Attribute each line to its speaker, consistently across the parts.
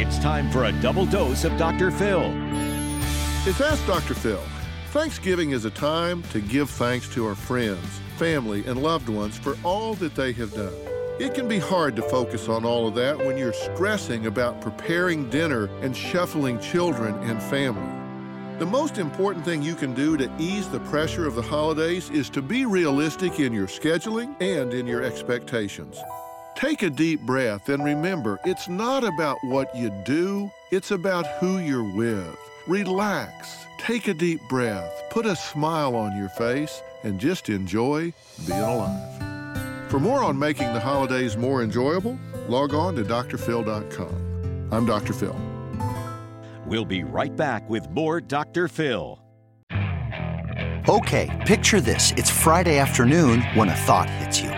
Speaker 1: It's time for a double dose of Dr. Phil.
Speaker 2: It's Ask Dr. Phil. Thanksgiving is a time to give thanks to our friends, family, and loved ones for all that they have done. It can be hard to focus on all of that when you're stressing about preparing dinner and shuffling children and family. The most important thing you can do to ease the pressure of the holidays is to be realistic in your scheduling and in your expectations. Take a deep breath and remember it's not about what you do, it's about who you're with. Relax, take a deep breath, put a smile on your face, and just enjoy being alive. For more on making the holidays more enjoyable, log on to drphil.com. I'm Dr. Phil.
Speaker 1: We'll be right back with more Dr. Phil.
Speaker 3: Okay, picture this. It's Friday afternoon when a thought hits you.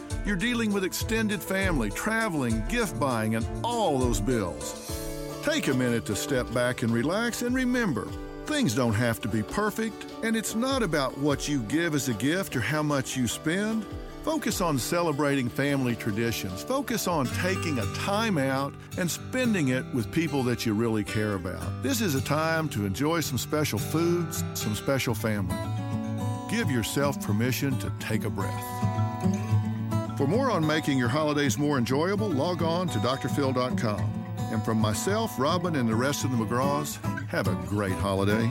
Speaker 2: You're dealing with extended family, traveling, gift buying, and all those bills. Take a minute to step back and relax and remember things don't have to be perfect, and it's not about what you give as a gift or how much you spend. Focus on celebrating family traditions. Focus on taking a time out and spending it with people that you really care about. This is a time to enjoy some special foods, some special family. Give yourself permission to take a breath. For more on making your holidays more enjoyable, log on to drphil.com. And from myself, Robin, and the rest of the McGraws, have a great holiday.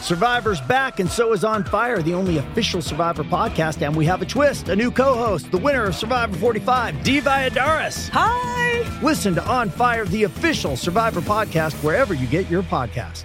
Speaker 4: Survivor's back, and so is On Fire, the only official Survivor podcast. And we have a twist a new co host, the winner of Survivor 45, Dee Valladares.
Speaker 5: Hi!
Speaker 4: Listen to On Fire, the official Survivor podcast, wherever you get your podcast.